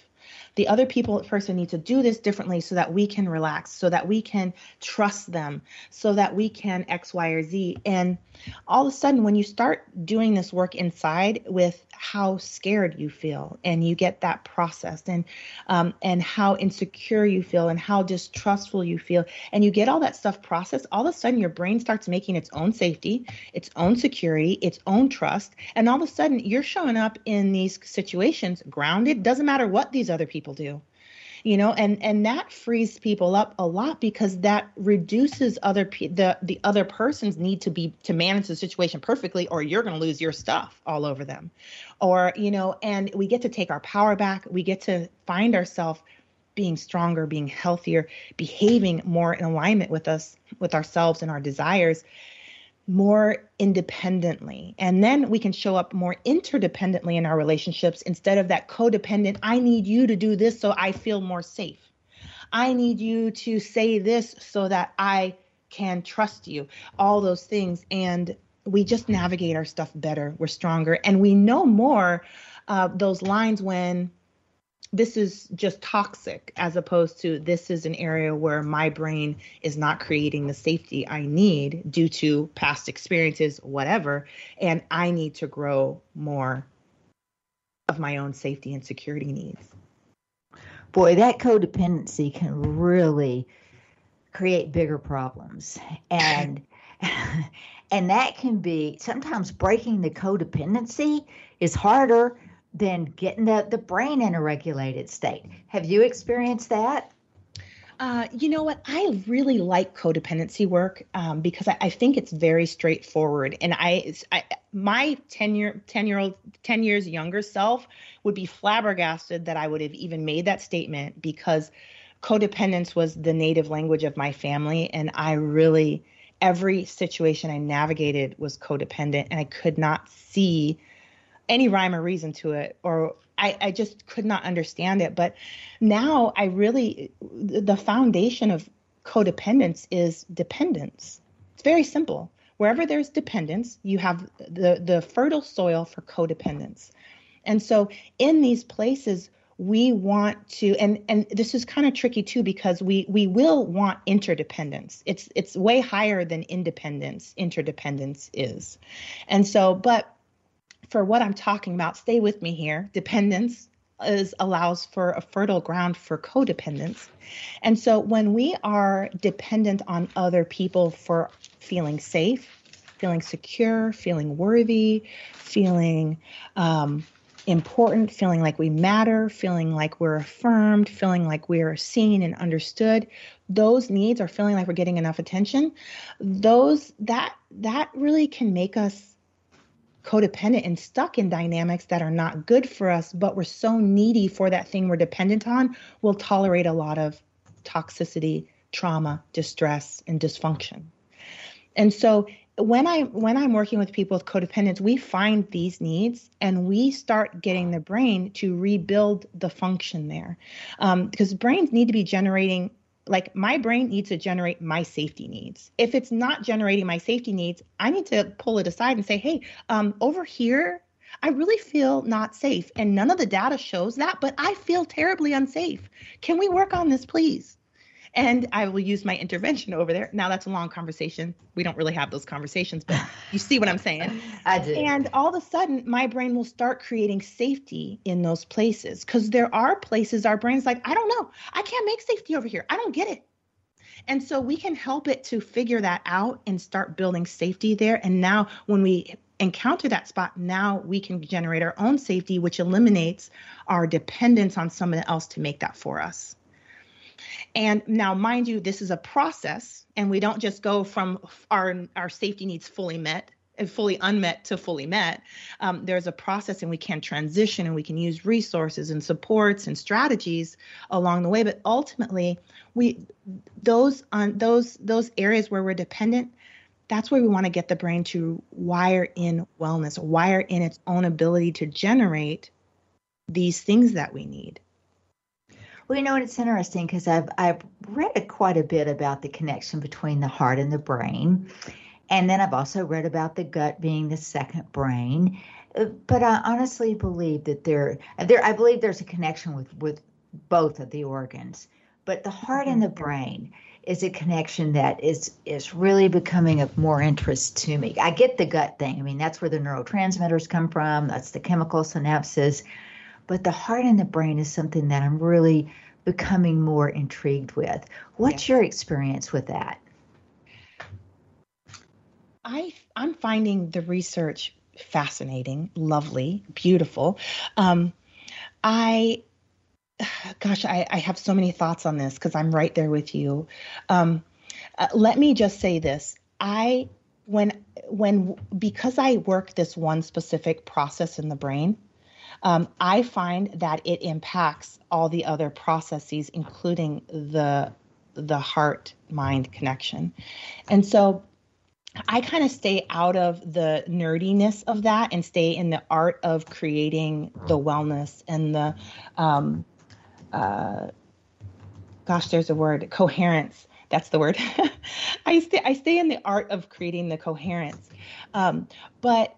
S3: the other people person need to do this differently so that we can relax so that we can trust them so that we can x y or z. And all of a sudden when you start doing this work inside with how scared you feel and you get that processed and um, and how insecure you feel and how distrustful you feel and you get all that stuff processed all of a sudden your brain starts making its own safety its own security its own trust. And all of a sudden you're showing up in these situations grounded. Doesn't matter what these other people do you know and and that frees people up a lot because that reduces other pe- the the other person's need to be to manage the situation perfectly or you're going to lose your stuff all over them. Or you know and we get to take our power back. We get to find ourselves being stronger being healthier behaving more in alignment with us with ourselves and our desires more independently. And then we can show up more interdependently in our relationships instead of that codependent, I need you to do this so I feel more safe. I need you to say this so that I can trust you. All those things. And we just navigate our stuff better. We're stronger. And we know more uh, those lines when this is just toxic as opposed to this is an area where my brain is not creating the safety I need due to past experiences, whatever, and I need to grow more of my own safety and security needs.
S2: Boy, that codependency can really create bigger problems. And and that can be sometimes breaking the codependency is harder than getting the, the brain in a regulated state. Have you experienced that?
S3: Uh, you know what? I really like codependency work um, because I, I, think it's very straightforward. And I, I, my 10 year, 10 year old, 10 years younger self would be flabbergasted that I would have even made that statement because codependence was the native language of my family. And I really, every situation I navigated was codependent and I could not see any rhyme or reason to it or I, I just could not understand it. But now i really the foundation of codependence is dependence. It's very simple. Wherever there's dependence you have the the fertile soil for codependence. And so in these places we want to and and this is kind of tricky too because we we will want interdependence. It's it's way higher than independence interdependence is. And so but for what I'm talking about, stay with me here. Dependence is allows for a fertile ground for codependence. And so when we are dependent on other people for feeling safe, feeling secure, feeling worthy, feeling um, important, feeling like we matter, feeling like we're affirmed, feeling like we're seen and understood, those needs are feeling like we're getting enough attention, those that that really can make us codependent and stuck in dynamics that are not good for us, but we're so needy for that thing we're dependent on, we'll tolerate a lot of toxicity, trauma, distress, and dysfunction. And so when I when I'm working with people with codependence, we find these needs and we start getting the brain to rebuild the function there, um, because brains need to be generating. Like my brain needs to generate my safety needs. If it's not generating my safety needs, I need to pull it aside and say, "Hey, um, over here, I really feel not safe, and none of the data shows that, but I feel terribly unsafe. Can we work on this, please?" And I will use my intervention over there. Now that's a long conversation. We don't really have those conversations, but you see what I'm saying?
S2: I do.
S3: And all of a sudden, my brain will start creating safety in those places because there are places our brain's like, I don't know, I can't make safety over here. I don't get it. And so we can help it to figure that out and start building safety there. And now, when we encounter that spot, now we can generate our own safety, which eliminates our dependence on someone else to make that for us. And now, mind you, this is a process, and we don't just go from our our safety needs fully met and fully unmet to fully met. Um, there's a process, and we can transition, and we can use resources and supports and strategies along the way. But ultimately, we those on those those areas where we're dependent. That's where we want to get the brain to wire in wellness, wire in its own ability to generate these things that we need.
S2: Well, you know, it's interesting because I've I've read quite a bit about the connection between the heart and the brain, and then I've also read about the gut being the second brain. Uh, but I honestly believe that there there I believe there's a connection with with both of the organs. But the heart and the mm-hmm. brain is a connection that is is really becoming of more interest to me. I get the gut thing. I mean, that's where the neurotransmitters come from. That's the chemical synapses but the heart and the brain is something that I'm really becoming more intrigued with. What's your experience with that?
S3: I I'm finding the research fascinating, lovely, beautiful. Um, I gosh, I, I have so many thoughts on this because I'm right there with you. Um, uh, let me just say this. I when when because I work this one specific process in the brain, um, I find that it impacts all the other processes, including the the heart mind connection. And so I kind of stay out of the nerdiness of that and stay in the art of creating the wellness and the, um, uh, gosh, there's a word, coherence. That's the word. I stay I stay in the art of creating the coherence. Um, but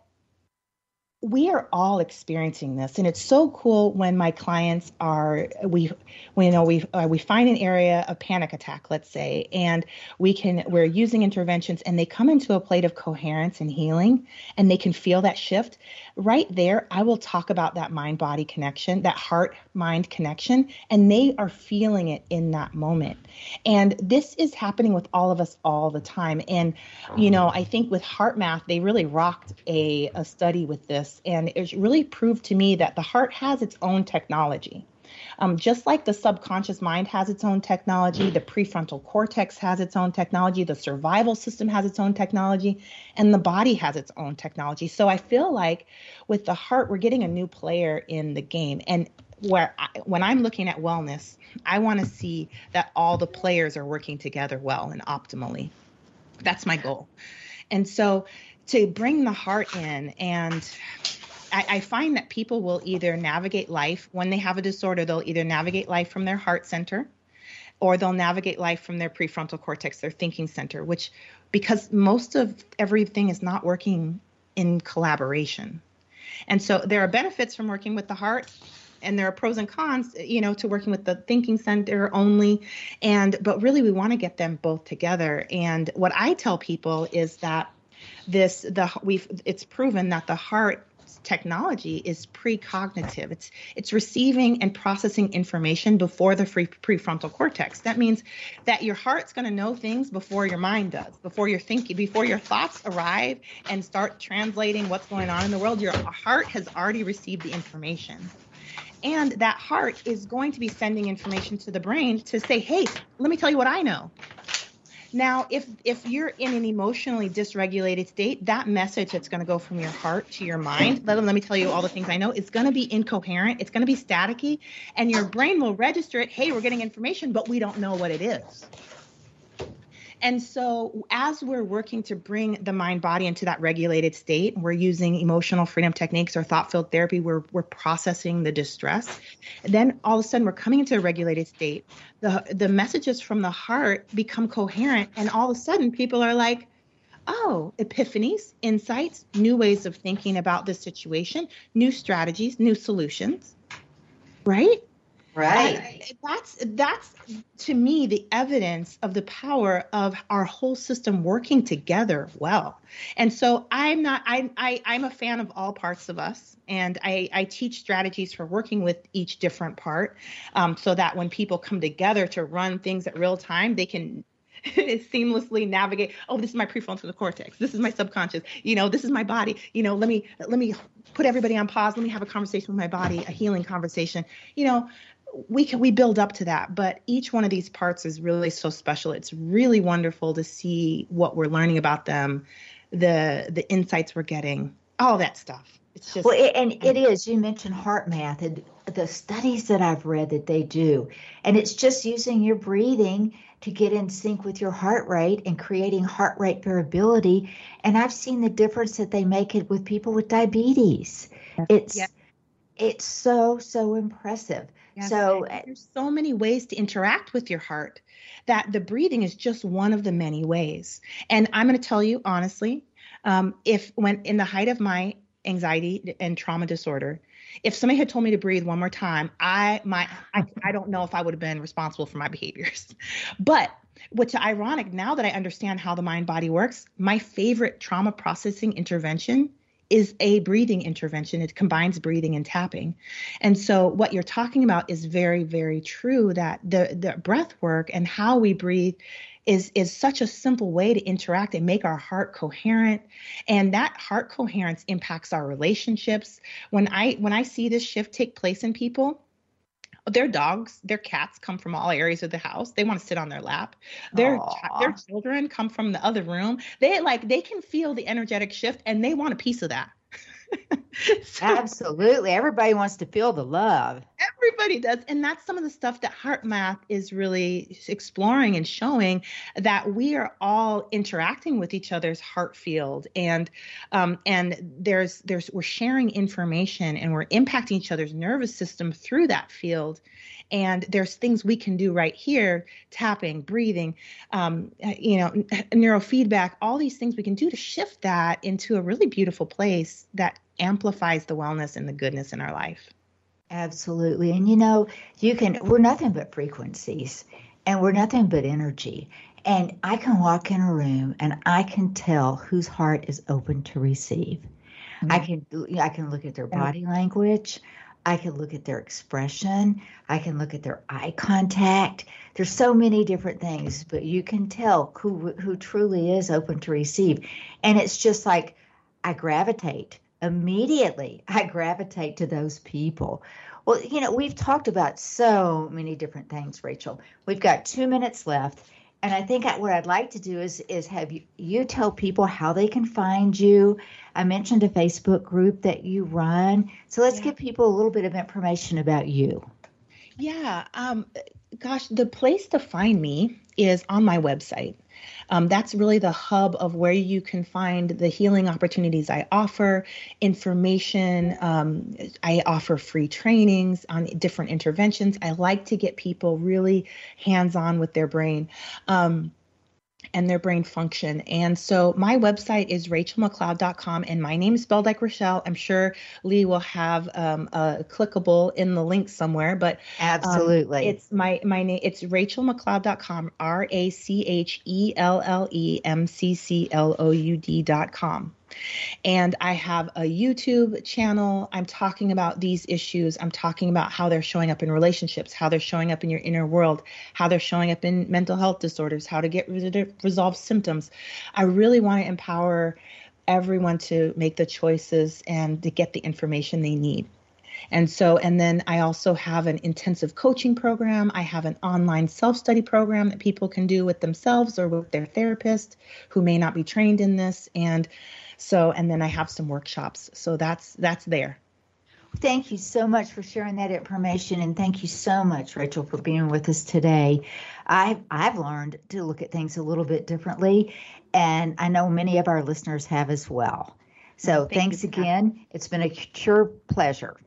S3: we are all experiencing this. And it's so cool when my clients are we we know we uh, we find an area of panic attack let's say and we can we're using interventions and they come into a plate of coherence and healing and they can feel that shift. Right there i will talk about that mind body connection that heart mind connection and they are feeling it in that moment. And this is happening with all of us all the time. And you know i think with HeartMath they really rocked a, a study with this and it really proved to me that the heart has its own technology um, just like the subconscious mind has its own technology, the prefrontal cortex has its own technology, the survival system has its own technology, and the body has its own technology. So I feel like with the heart, we're getting a new player in the game. And where I, when I'm looking at wellness, I want to see that all the players are working together well and optimally. That's my goal. And so to bring the heart in and I, I, find that people will either navigate life when they have a disorder, they'll either navigate life from their heart center or they'll navigate life from their prefrontal cortex, their thinking center, which because most of everything is not working in collaboration. And so there are benefits from working with the heart and there are pros and cons you know to working with the thinking center only and but really we want to get them both together and what i tell people is that this the we've it's proven that the heart technology is precognitive. It's it's receiving and processing information before the free prefrontal cortex. That means that your heart's going to know things before your mind does, before your thinking, before your thoughts arrive and start translating what's going on in the world. Your heart has already received the information. And that heart is going to be sending information to the brain to say, "Hey, let me tell you what I know." Now, if if you're in an emotionally dysregulated state, that message that's going to go from your heart to your mind, let, let me tell you all the things I know, it's going to be incoherent, it's going to be staticky, and your brain will register it, hey, we're getting information, but we don't know what it is. And so, as we're working to bring the mind body into that regulated state, we're using emotional freedom techniques or thought field therapy, we're, we're processing the distress. Then all of a sudden, we're coming into a regulated state. The, the messages from the heart become coherent, and all of a sudden, people are like, oh, epiphanies, insights, new ways of thinking about this situation, new strategies, new solutions, right?
S2: Right.
S3: that's that's to me the evidence of the power of our whole system working together well. And so I'm not I, I I'm a fan of all parts of us, and I I teach strategies for working with each different part, um, so that when people come together to run things at real time, they can seamlessly navigate oh this is my prefrontal cortex. This is my subconscious. You know this is my body. You know let me let me put everybody on pause. Let me have a conversation with my body a healing conversation. You know we can we build up to that but each one of these parts is really so special. It's really wonderful to see what we're learning about them the the insights we're getting all that stuff. It's just
S2: well it, and it is you mentioned HeartMath and the studies that i've read that they do and it's just using your breathing to get in sync with your heart rate and creating heart rate variability and i've seen the difference that they make it with people with diabetes. It's yeah. it's so so impressive Yes. So
S3: there's so many ways to interact with your heart that the breathing is just one of the many ways. And I'm going to tell you honestly, um, if when in the height of my anxiety and trauma disorder, if somebody had told me to breathe one more time, I my I, I don't know if I would have been responsible for my behaviors. But what's ironic now that I understand how the mind body works, my favorite trauma processing intervention is a breathing intervention. It combines breathing and tapping. And so what you're talking about is very, very true that the, the breath work and how we breathe is is such a simple way to interact and make our heart coherent and that heart coherence impacts our relationships when i when i see this shift take place in people their dogs, their cats come from all areas of the house. They want to sit on their lap. Their their children come from the other room. They like they can feel the energetic shift and they want a piece of that.
S2: So, Absolutely. Everybody wants to feel the love.
S3: Everybody does. And that's some of the stuff that HeartMath is really exploring and showing that we are all interacting with each other's heart field and um, and there's there's we're sharing information and we're impacting each other's nervous system through that field and there's things we can do right here tapping breathing um, you know neurofeedback all these things we can do to shift that into a really beautiful place that amplifies the wellness and the goodness in our life.
S2: Absolutely. And you know you can we're nothing but frequencies and we're nothing but energy. And i can walk in a room and i can tell whose heart is open to receive. Mm-hmm. i can i can look at their body language I can look at their expression. I can look at their eye contact. There's so many different things, but you can tell who who truly is open to receive. And it's just like I gravitate immediately. I gravitate to those people. Well, you know, we've talked about so many different things, Rachelle. We've got 2 minutes left. And I think what I'd like to do is is have you, you tell people how they can find you. I mentioned a Facebook group that you run. So let's yeah. give people a little bit of information about you.
S3: Yeah. Um, gosh, the place to find me is on my website. Um, that's really the hub of where you can find the healing opportunities I offer, information. Um, I offer free trainings on different interventions. I like to get people really hands on with their brain. Um, and their brain function. And so my website is rachellemccloud.com and my name is spelled like Rochelle. I'm sure Lee will have um, a clickable in the link somewhere, but
S2: um, absolutely.
S3: Um, it's my, my name. It's rachellemccloud.com, R A C H E L L E M C C L O U D.com. And I have a YouTube channel. I'm talking about these issues. I'm talking about how they're showing up in relationships, how they're showing up in your inner world, how they're showing up in mental health disorders, how to get rid of resolve symptoms. I really want to empower everyone to make the choices and to get the information they need. And so, and then I also have an intensive coaching program. I have an online self study program that people can do with themselves or with their therapist who may not be trained in this. And so, and then I have some workshops. So that's that's there.
S2: Thank you so much for sharing that information, and thank you so much, Rachelle, for being with us today. I've I've learned to look at things a little bit differently, and I know many of our listeners have as well. So Thank thanks again. It's been a pure pleasure.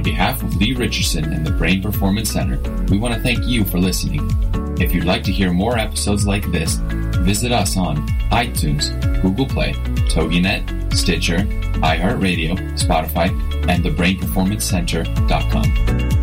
S1: On behalf of Lee Richardson and the Brain Performance Center, we want to thank you for listening. If you'd like to hear more episodes like this, visit us on iTunes, Google Play, TogiNet, Stitcher, iHeartRadio, Spotify, and thebrainperformancecenter.com.